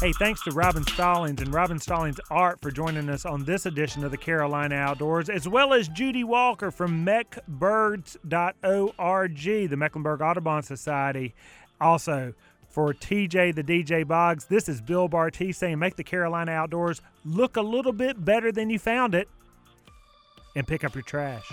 Hey, thanks to Robin Stallings and Robin Stallings Art for joining us on this edition of the Carolina Outdoors, as well as Judy Walker from meckbirds.org, the Mecklenburg Audubon Society. Also, for TJ the DJ Boggs, this is Bill Barty saying make the Carolina Outdoors look a little bit better than you found it and pick up your trash.